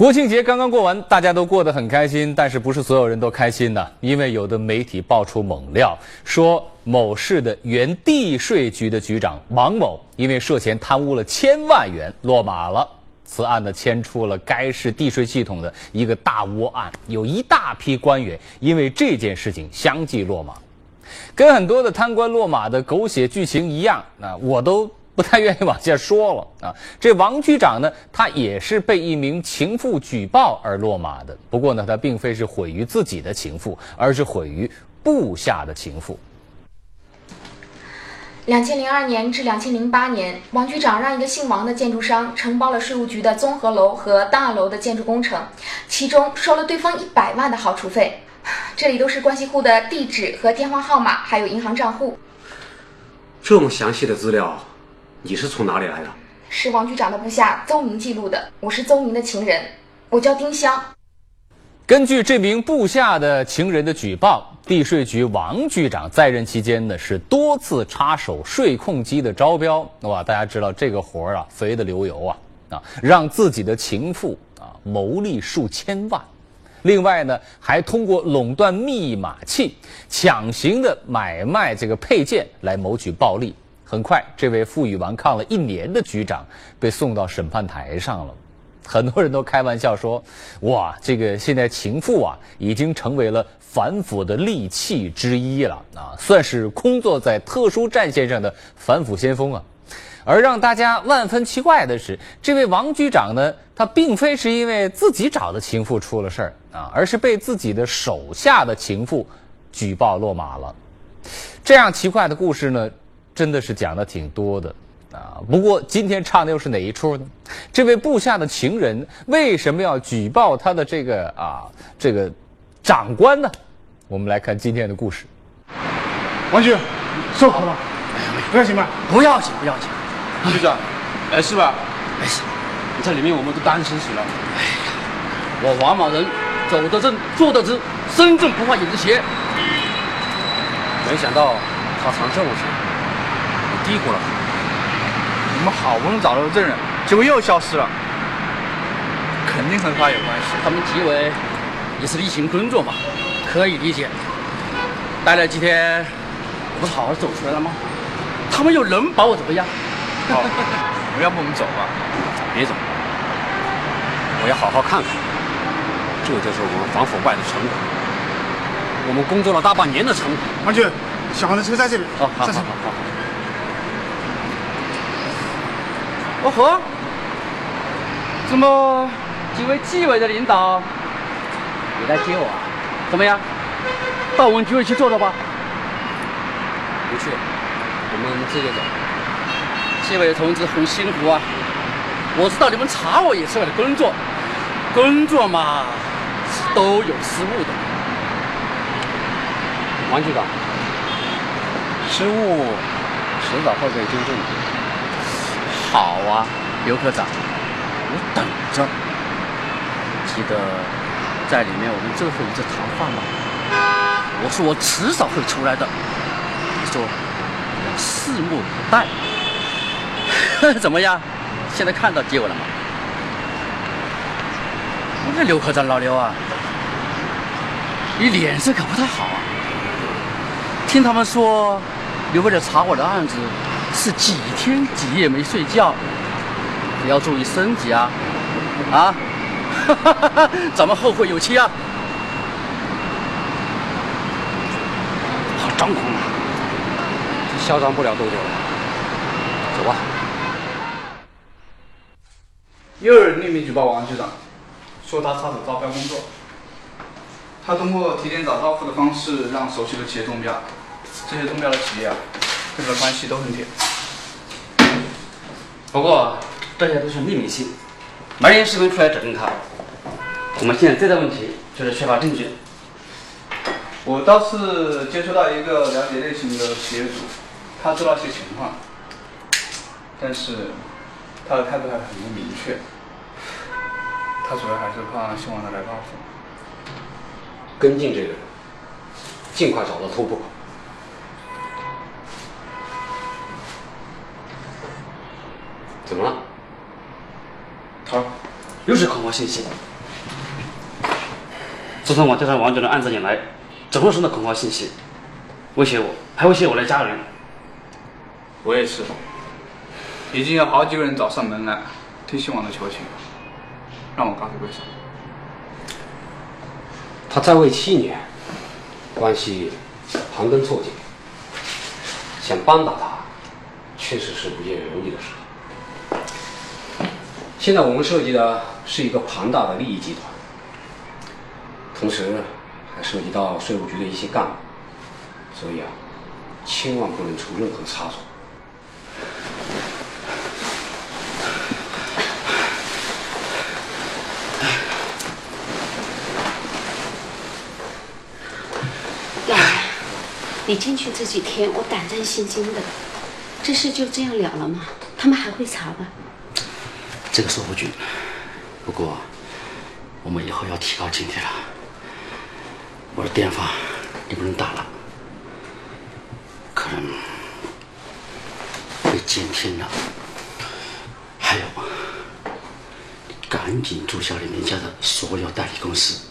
国庆节刚刚过完，大家都过得很开心，但是不是所有人都开心呢？因为有的媒体爆出猛料，说某市的原地税局的局长王某因为涉嫌贪污了千万元落马了。此案呢牵出了该市地税系统的一个大窝案，有一大批官员因为这件事情相继落马，跟很多的贪官落马的狗血剧情一样，那我都。不太愿意往下说了啊！这王局长呢，他也是被一名情妇举报而落马的。不过呢，他并非是毁于自己的情妇，而是毁于部下的情妇。两千零二年至两千零八年，王局长让一个姓王的建筑商承包了税务局的综合楼和大楼的建筑工程，其中收了对方一百万的好处费。这里都是关系户的地址和电话号码，还有银行账户。这么详细的资料。你是从哪里来的？是王局长的部下邹明记录的。我是邹明的情人，我叫丁香。根据这名部下的情人的举报，地税局王局长在任期间呢，是多次插手税控机的招标。哇，大家知道这个活儿啊，肥得流油啊啊，让自己的情妇啊牟利数千万。另外呢，还通过垄断密码器，强行的买卖这个配件来谋取暴利。很快，这位负隅顽抗了一年的局长被送到审判台上了。很多人都开玩笑说：“哇，这个现在情妇啊，已经成为了反腐的利器之一了啊，算是工作在特殊战线上的反腐先锋啊。”而让大家万分奇怪的是，这位王局长呢，他并非是因为自己找的情妇出了事儿啊，而是被自己的手下的情妇举报落马了。这样奇怪的故事呢？真的是讲的挺多的啊！不过今天唱的又是哪一出呢？这位部下的情人为什么要举报他的这个啊这个长官呢？我们来看今天的故事。王局，受苦了，不要紧吧？不要紧，不要紧。局长，哎，是吧？没事。在里面我们都担心死了。哎呀，我王某人走得正，坐得直，身正不怕影子斜。没想到他藏这么深。嘀咕了，我们好不容易找到个证人，结果又消失了，肯定和他有关系。他们纪委也是例行工作嘛，可以理解。待了几天，我不是好好走出来了吗？他们又能把我怎么样？好，要不我们走吧？别走，我要好好看看，这就是我们防腐败的成果，我们工作了大半年的成果。王局，小黄的车在这里。哦，好好好好。哦呵，怎么几位纪委的领导也来接我啊？怎么样，到我们纪委去坐坐吧？不去，我们自己走。纪委同志很辛苦啊，我知道你们查我也是为了工作，工作嘛是都有失误的。王局长，失误迟早会被纠正的。好啊，刘科长，我等着。记得在里面我们最后一次谈话吗？我说我迟早会出来的。你说我拭目以待。怎么样？现在看到结果了吗？我说刘科长，老刘啊，你脸色可不太好啊。听他们说，你为了查我的案子。是几天几夜没睡觉，你要注意身体啊！啊，咱们后会有期啊！好张狂啊！嚣张不了多久了，走吧。又有人匿名举报王局长，说他插手招标工作。他通过提前找到付的方式，让熟悉的企业中标。这些中标的企业啊。跟他关系都很铁，不过这些都是秘密信，没人是能出来指证他。我们现在最大问题就是缺乏证据。我倒是接触到一个了解类型的企业主，他知道些情况，但是他的态度还很不明确。他主要还是怕希望他来报复。跟进这个人，尽快找到突破口。怎么了？头儿，又是恐慌信息。自从我调查王局长案子以来，总会收到恐慌信息，威胁我，还威胁我的家人。我也是，已经有好几个人找上门来，推希望的求情，让我告诉贵少。他在位七年，关系盘根错节，想扳倒他，确实是不件容易的事。现在我们涉及的是一个庞大的利益集团，同时还涉及到税务局的一些干部，所以啊，千万不能出任何差错。你进去这几天，我胆战心惊的。这事就这样了了吗？他们还会查吧？这个说不准。不过，我们以后要提高警惕了。我的电话你不能打了，可能被监听了。还有，赶紧注销你们家的所有代理公司，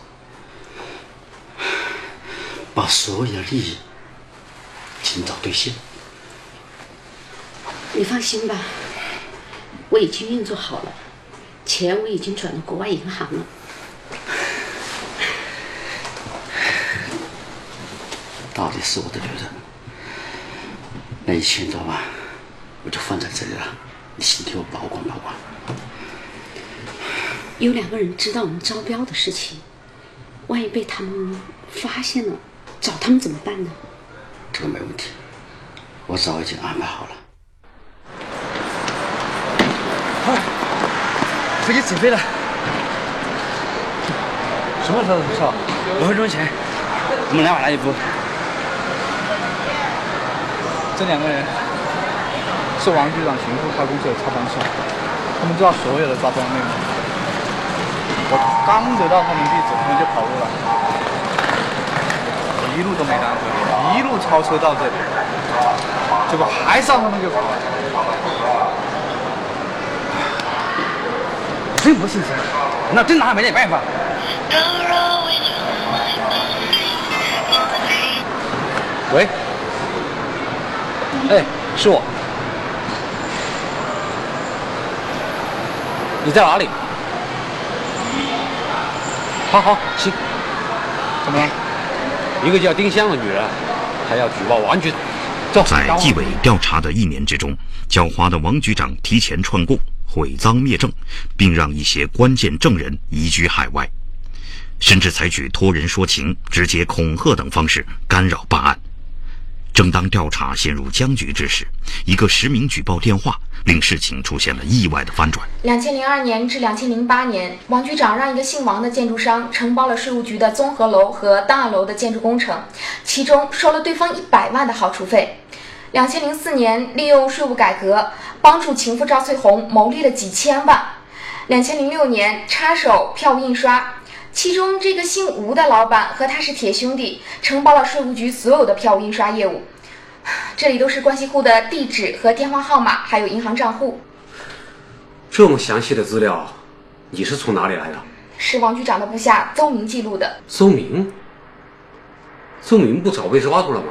把所有的利益。尽早兑现。你放心吧，我已经运作好了，钱我已经转到国外银行了。到底是我的女人，那一千多万我就放在这里了，你先替我保管保管。有两个人知道我们招标的事情，万一被他们发现了，找他们怎么办呢？这个没问题，我早已经安排好了。快，飞机起飞了！什么时候少？五分钟前，我们来晚了一步。这两个人是王局长巡护他公司的操盘手，他们知道所有的抓标内容。我刚得到他们地址，他们就跑路了。我一路都没耽搁，一路超车到这里，结果还上他们就跑了。真不信邪，那真拿他没点办法。喂，哎，是我。你在哪里？好好，行。怎么了？一个叫丁香的女人，还要举报王局长。在纪委调查的一年之中，狡猾的王局长提前串供、毁赃灭证，并让一些关键证人移居海外，甚至采取托人说情、直接恐吓等方式干扰办案。正当调查陷入僵局之时，一个实名举报电话令事情出现了意外的翻转。两千零二年至两千零八年，王局长让一个姓王的建筑商承包了税务局的综合楼和大楼的建筑工程，其中收了对方一百万的好处费。两千零四年，利用税务改革帮助情妇赵翠红牟利了几千万。两千零六年，插手票务印刷。其中，这个姓吴的老板和他是铁兄弟，承包了税务局所有的票务印刷业务。这里都是关系户的地址和电话号码，还有银行账户。这么详细的资料，你是从哪里来的？是王局长的部下邹明记录的。邹明？邹明不早被抓住了吗？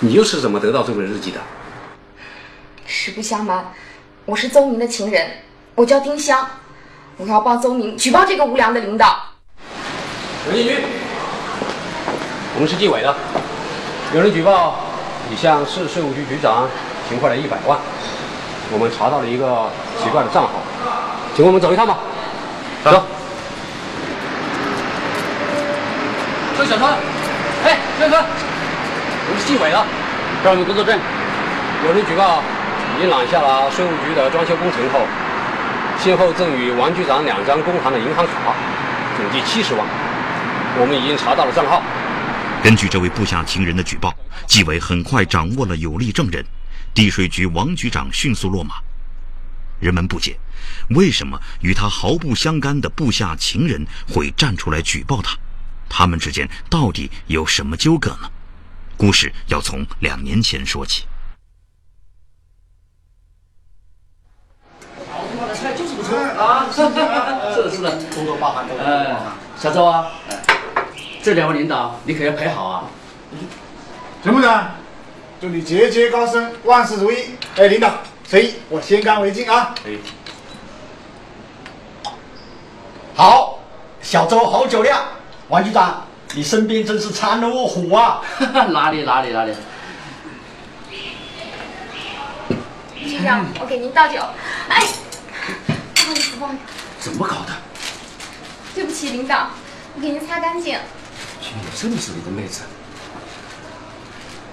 你又是怎么得到这本日记的？实不相瞒，我是邹明的情人，我叫丁香。我要帮邹明举报这个无良的领导。刘进军，我们是纪委的，有人举报你向市税务局局长行贿了一百万，我们查到了一个奇怪的账号，请我们走一趟吧。走。周小川，哎，小川，纪委的，这儿有工作证。有人举报你揽下了税务局的装修工程后。先后赠与王局长两张工行的银行卡，总计七十万。我们已经查到了账号。根据这位部下情人的举报，纪委很快掌握了有力证人，地税局王局长迅速落马。人们不解，为什么与他毫不相干的部下情人会站出来举报他？他们之间到底有什么纠葛呢？故事要从两年前说起。啊，是的，是的，多多包含，多多包涵。小周啊，这两位领导你可要陪好啊！陈部长，祝你节节高升，万事如意。哎，领导，随意，我先干为敬啊。哎，好，小周好酒量。王局长，你身边真是掺了卧虎啊！哪里哪里哪里？局长，我给您倒酒。哎，不好意思，不好意思，怎么搞的？对不起，领导，我给您擦干净。居然有这么实力的妹子！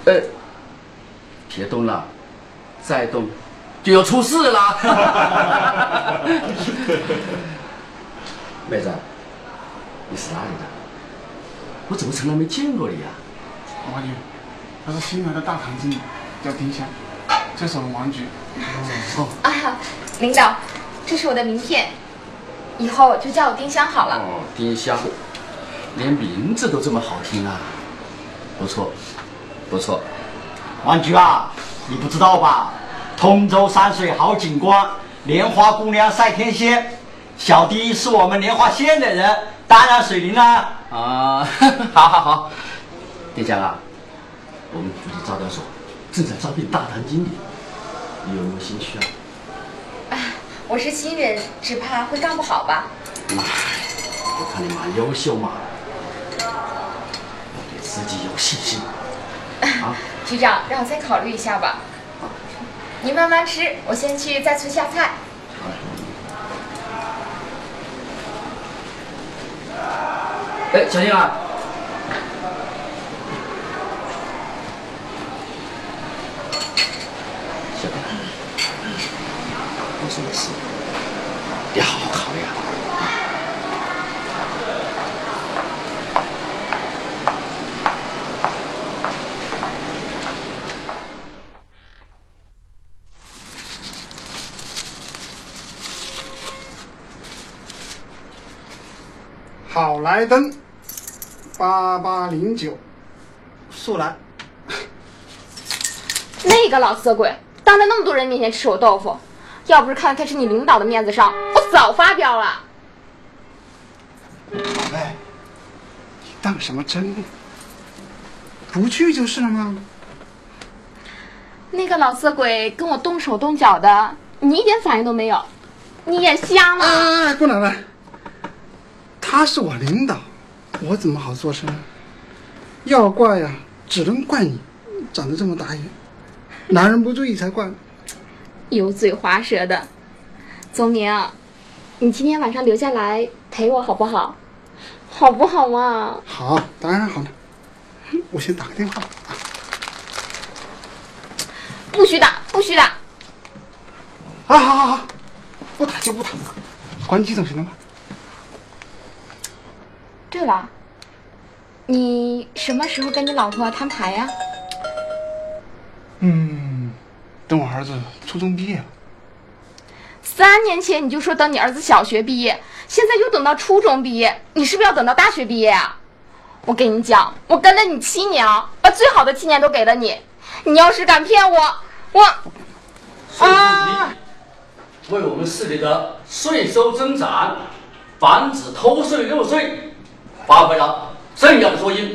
呃，别动了，再动就要出事了。妹子，你是哪里的？我怎么从来没见过你呀、王局，他是新来的大堂经理，叫丁香，这是我们王局。哦啊，领导，这是我的名片，以后就叫我丁香好了。哦，丁香，连名字都这么好听啊！不错，不错。王局啊，你不知道吧？通州山水好景观，莲花姑娘赛天仙。小弟是我们莲花县的人，当然水灵啦。啊，好好好，店长啊，我们局里招标所正在招聘大堂经理，你有没有兴趣啊？啊，我是新人，只怕会干不好吧。妈，我看你蛮优秀嘛，要对自己有信心啊！局长，让我再考虑一下吧。您慢慢吃，我先去再醋下菜。哎，小静啊，小静，我说的是，你好好考虑啊。好来登，八八零九，速来。那个老色鬼，当着那么多人面前吃我豆腐，要不是看在他是你领导的面子上，我早发飙了。宝贝，你当什么真？不去就是了吗？那个老色鬼跟我动手动脚的，你一点反应都没有，你眼瞎吗？哎，不能了，他是我领导，我怎么好做声？要怪呀，只能怪你，长得这么打眼，男人不注意才怪。油嘴滑舌的，宗明，你今天晚上留下来陪我好不好？好不好嘛？好，当然好了。我先打个电话。不许打，不许打！啊，好好好，不打就不打，关机总行了吧？对了，你什么时候跟你老婆摊牌呀？嗯，等我儿子初中毕业了。三年前你就说等你儿子小学毕业，现在又等到初中毕业，你是不是要等到大学毕业啊？我跟你讲，我跟了你七年啊，把最好的七年都给了你，你要是敢骗我，我啊！为我们市里的税收增长，防止偷税漏税，发挥了重要的作用。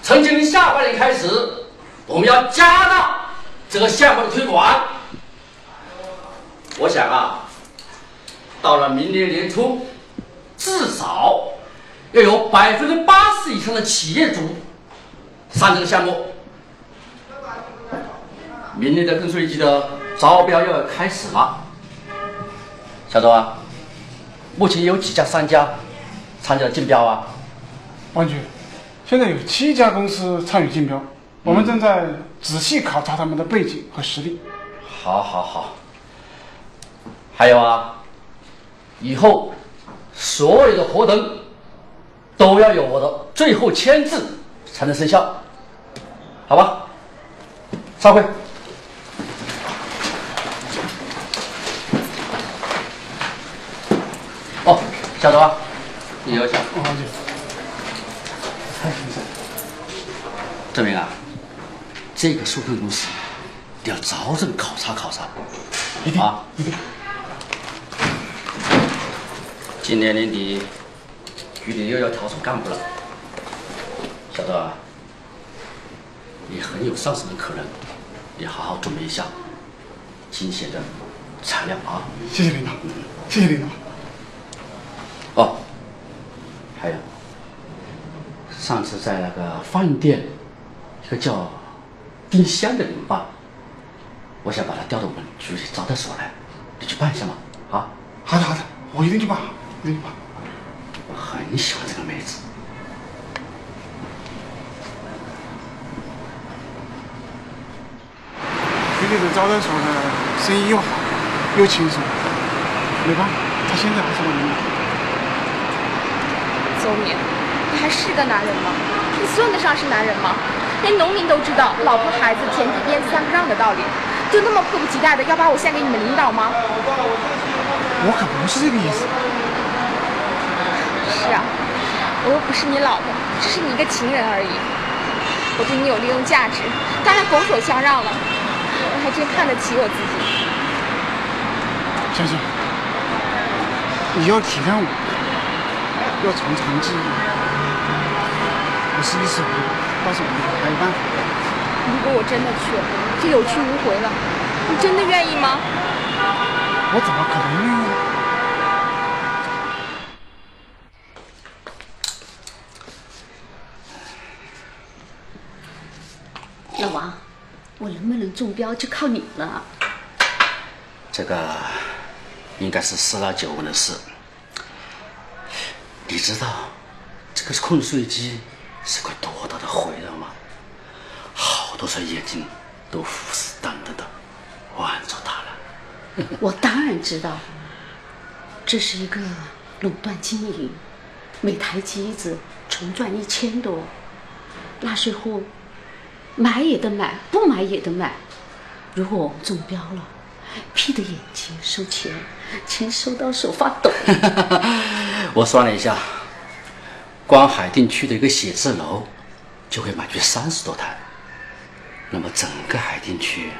从今年下半年开始，我们要加大这个项目的推广。我想啊，到了明年年初，至少要有百分之八十以上的企业主上这个项目。明年的更税季的招标又要开始了，小周啊，目前有几家商家参加了竞标啊？王局，现在有七家公司参与竞标，我们正在仔细考察他们的背景和实力。好，好，好。还有啊，以后所有的合同都要有我的最后签字才能生效，好吧？散会。哦，小周啊，你留下。王局，太欣赏。证明啊，这个数控公司要着重考察考察。一定啊，一定。今年年底，局里又要调整干部了，小段，你很有上升的可能，你好好准备一下惊险的材料啊！谢谢领导，谢谢领导。哦，还有，上次在那个饭店，一个叫丁香的人吧，我想把他调到我们局里招待所来，你去办一下嘛，啊？好的好的，我一定去办，一定去办。我很喜欢这个妹子。局里的招待所呢，生意又好，又轻松。没办法，他现在还是我领导。周明，你还是个男人吗？你算得上是男人吗？连农民都知道老婆孩子田地边三不让的道理，就那么迫不及待的要把我献给你们领导吗？我可不是这个意思。是啊，我又不是你老婆，只是你一个情人而已。我对你有利用价值，当然拱手相让了。我还真看得起我自己。香香，你要体谅我，要从长计议。我是一时糊涂，但是我们还有办法。如果我真的去了，就有去无回了，你真的愿意吗？我怎么可能愿意呢？老王，我能不能中标就靠你了。这个应该是十拿九稳的事。你知道这个控税机是块多大的回廊吗？好多双眼睛都虎视眈眈的望着他了。我当然知道，这是一个垄断经营，每台机子纯赚一千多，纳税户买也得买，不买也得买。如果我们中标了，闭着眼睛收钱，钱收到手发抖。我算了一下，光海淀区的一个写字楼就会买去三十多台，那么整个海淀区，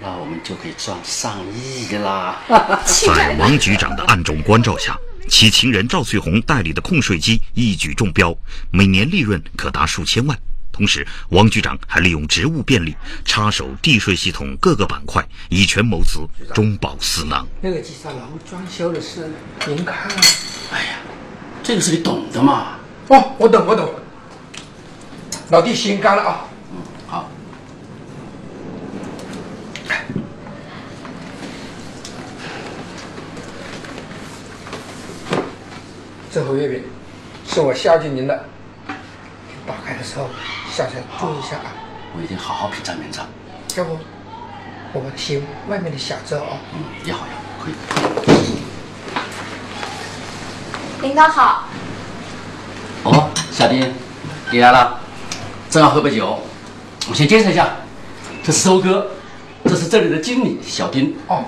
那我们就可以赚上亿啦！在王局长的暗中关照下，其情人赵翠红代理的控税机一举中标，每年利润可达数千万。同时，王局长还利用职务便利，插手地税系统各个板块，以权谋私，中饱私囊。那个几层楼装修的是，您看。哎呀，这个是你懂的嘛？哦，我懂，我懂。老弟心干了啊。嗯，好。这盒月饼是我孝敬您的，打开的时候小心注意一下啊。我一定好好品尝品尝。要不，我们先外面的小粥啊。嗯，也好呀，可以。领导好。哦，小丁，你来了，正好喝杯酒。我先介绍一下，这是周哥，这是这里的经理小丁。哦，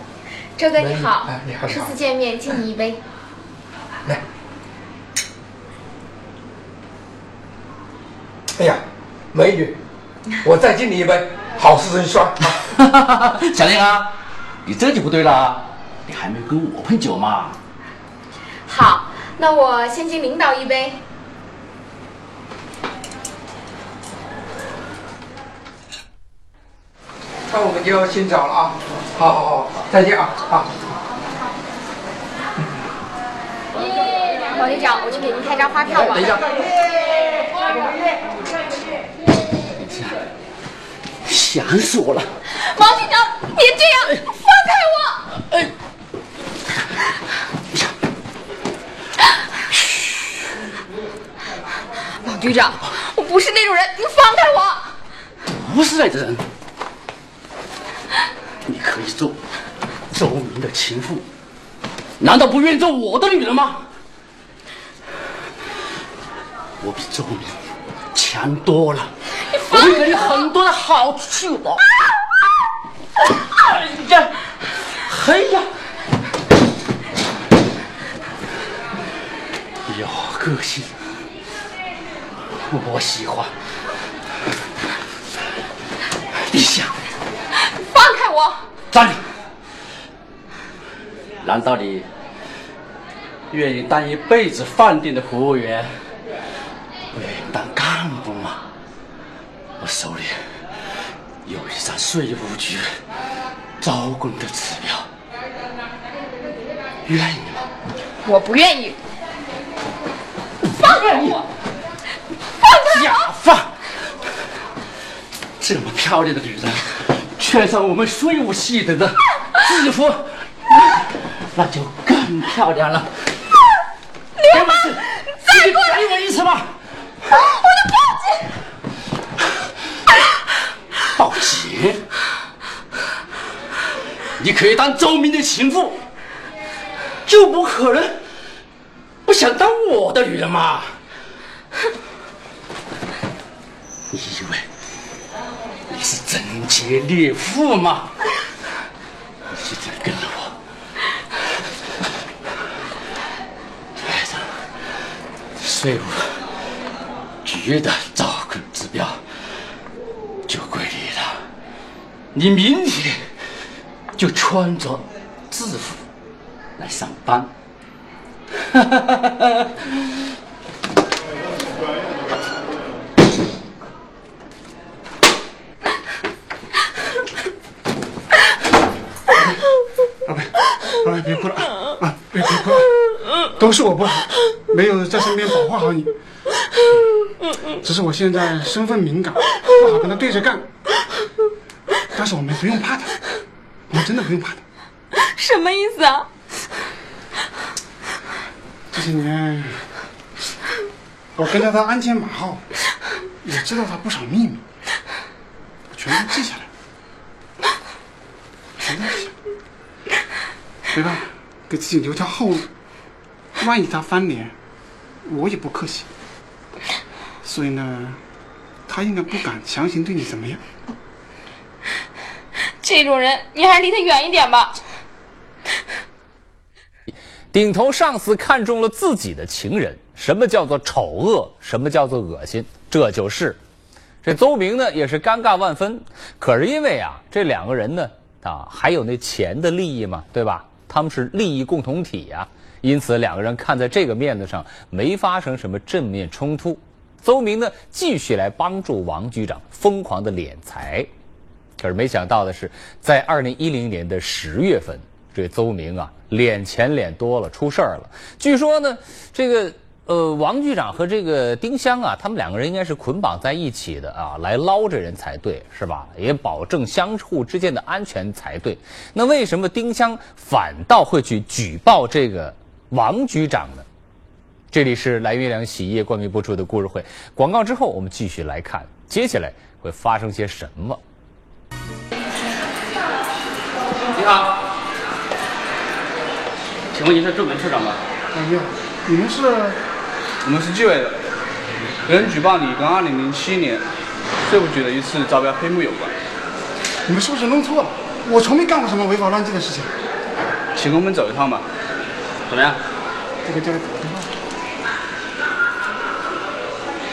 周哥你好，哎，你好，初次见面，敬你一杯。来。哎呀，美女，我再敬你一杯，好事成双。小丁啊，你这就不对了，你还没跟我碰酒嘛？好，那我先敬领导一杯。那我们就先走了啊！好好好，再见啊！啊。王局长，我去给您开张发票吧。等一下。想死我了！王局长，别这样，放开我！局长，我不是那种人，你放开我！不是那种人。你可以做周明的情妇，难道不愿意做我的女人吗？我比周明强多了，我会给你很多的好处的。哎呀，嘿呀，有个性，我喜欢。你想？放开我！站住！难道你愿意当一辈子饭店的服务员，不愿意当干部吗？我手里有一张税务局招工的指标，愿意吗？我不愿意。放开我！放开假放！这么漂亮的女人，穿上我们税务系的的制服，那就更漂亮了。流氓！再过来我一次吧！我就报警！报警！你可以当周明的情妇，就不可能不想当我的女人吗？你以为你是贞洁烈妇吗？你现在跟着我，带上税务局的招工指标就归你了。你明天就穿着制服来上班。哈哈哈哈哈！阿贝，阿贝，别哭了啊！别别哭了，都是我不好，没有在身边保护好你。只是我现在身份敏感，不好跟他对着干。但是我们不用怕他，我们真的不用怕他。什么意思啊？这些年，我跟着他鞍前马后，也知道他不少秘密，我全都记下来，全都记下来。没办法，给自己留条后路。万一他翻脸，我也不客气。所以呢，他应该不敢强行对你怎么样。这种人，你还是离他远一点吧。顶头上司看中了自己的情人，什么叫做丑恶？什么叫做恶心？这就是这邹明呢，也是尴尬万分。可是因为啊，这两个人呢，啊，还有那钱的利益嘛，对吧？他们是利益共同体呀，因此两个人看在这个面子上，没发生什么正面冲突。邹明呢，继续来帮助王局长疯狂的敛财。可是没想到的是，在二零一零年的十月份。这邹明啊，敛钱敛多了，出事儿了。据说呢，这个呃，王局长和这个丁香啊，他们两个人应该是捆绑在一起的啊，来捞这人才对，是吧？也保证相互之间的安全才对。那为什么丁香反倒会去举报这个王局长呢？这里是蓝月亮洗衣液冠名播出的故事会，广告之后我们继续来看，接下来会发生些什么？你好。请问您是周门处长吗？哎呀，你们是？我们是纪委的。有人举报你跟2007年税务局的一次招标黑幕有关。你们是不是弄错了？我从没干过什么违法乱纪的事情。请跟我们走一趟吧。怎么样？这个交给我。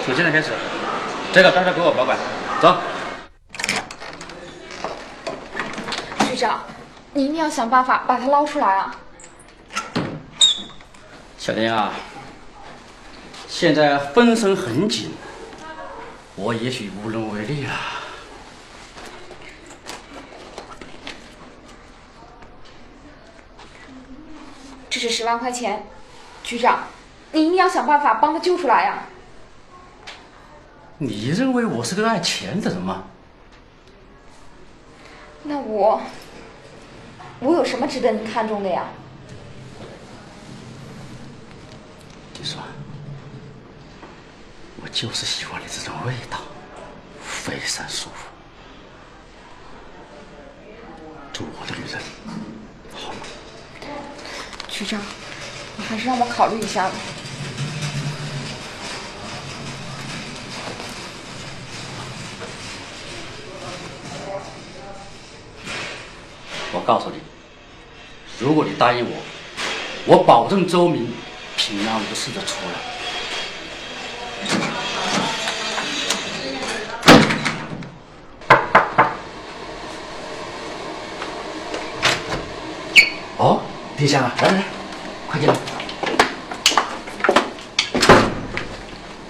从现在开始，这个到时候给我保管。走。局长，你一定要想办法把他捞出来啊！小丁啊，现在风声很紧，我也许无能为力了。这是十万块钱，局长，你一定要想办法帮他救出来呀！你认为我是个爱钱的人吗？那我，我有什么值得你看重的呀？你说，我就是喜欢你这种味道，非常舒服。做我的女人，好吗？局长，你还是让我考虑一下吧。我告诉你，如果你答应我，我保证周明。平安无事的出来。哦，丁香啊，来来来，快进来。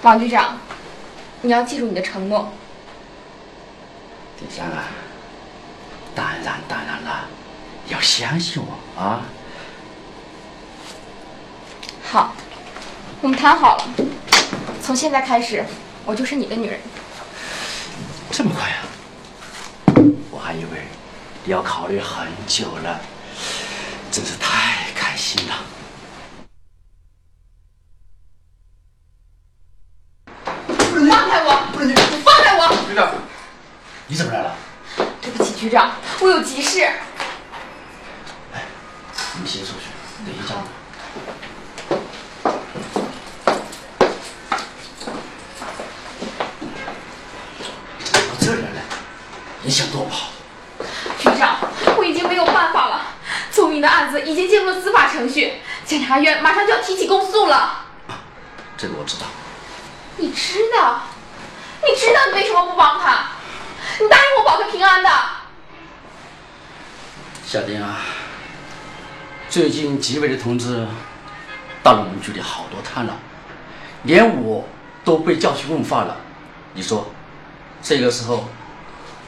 王局长，你要记住你的承诺。丁香啊，当然当然了，要相信我啊。好，我们谈好了，从现在开始，我就是你的女人。这么快啊？我还以为你要考虑很久了，真是太开心了。放开我！你放开我！局长，你怎么来了？对不起，局长，我有急事。你们先出去，等一下。到这来了，你想多跑？局长，我已经没有办法了。邹明的案子已经进入了司法程序，检察院马上就要提起公诉了。这个我知道。你知道？你知道你为什么不帮他？你答应我保他平安的。小丁啊，最近纪委的同志到了我们局里好多趟了，连我都被叫去问话了。你说，这个时候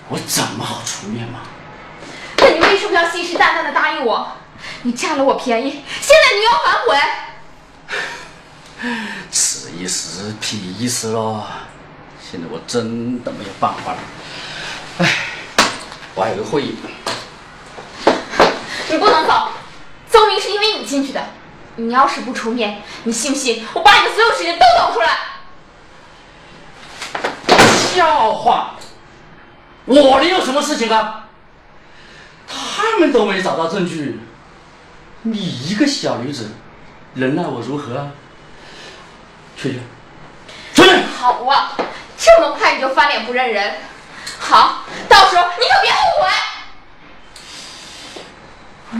我怎么好出面嘛？那你为什么要信誓旦旦的答应我？你占了我便宜，现在你又要反悔？此一时彼一时喽。现在我真的没有办法了。哎，我还有个会议。你不能走，邹明是因为你进去的。你要是不出面，你信不信我把你的所有事情都抖出来？笑话！我能有什么事情啊？他们都没找到证据，你一个小女子，能奈我如何啊？去去，出去！好啊，这么快你就翻脸不认人？好，到时候你可别后悔。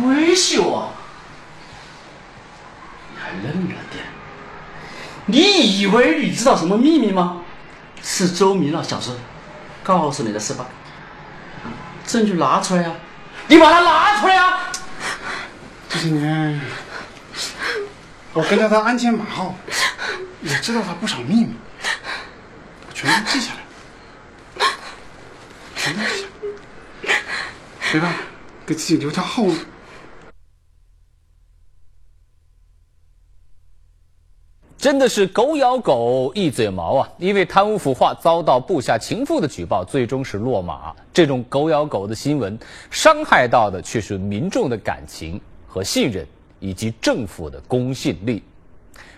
威胁我？你还嫩了点？你以为你知道什么秘密吗？是周明老小子告诉你的是吧？证据拿出来呀！你把它拿出来呀！这些年，我跟着他鞍前马后，也知道他不少秘密，我全都记下来，全都记下来，没办法，给自己留条后路。真的是狗咬狗，一嘴毛啊！因为贪污腐化遭到部下情妇的举报，最终是落马。这种狗咬狗的新闻，伤害到的却是民众的感情和信任，以及政府的公信力。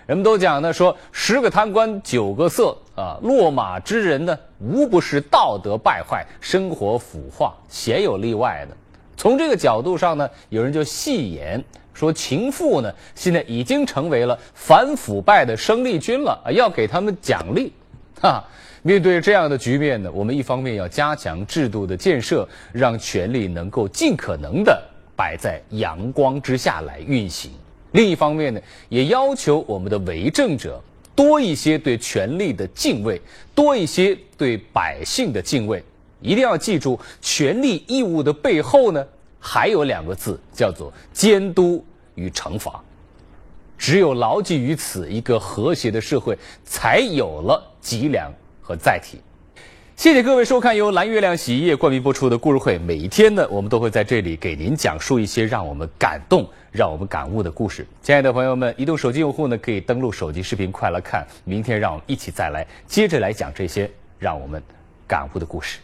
人们都讲呢，说十个贪官九个色啊，落马之人呢，无不是道德败坏、生活腐化，鲜有例外的。从这个角度上呢，有人就戏言。说情妇呢，现在已经成为了反腐败的生力军了啊，要给他们奖励，哈。面对这样的局面呢，我们一方面要加强制度的建设，让权力能够尽可能的摆在阳光之下来运行；另一方面呢，也要求我们的为政者多一些对权力的敬畏，多一些对百姓的敬畏。一定要记住，权利义务的背后呢。还有两个字叫做监督与惩罚，只有牢记于此，一个和谐的社会才有了脊梁和载体。谢谢各位收看由蓝月亮洗衣液冠名播出的故事会。每一天呢，我们都会在这里给您讲述一些让我们感动、让我们感悟的故事。亲爱的朋友们，移动手机用户呢可以登录手机视频快来看。明天让我们一起再来接着来讲这些让我们感悟的故事。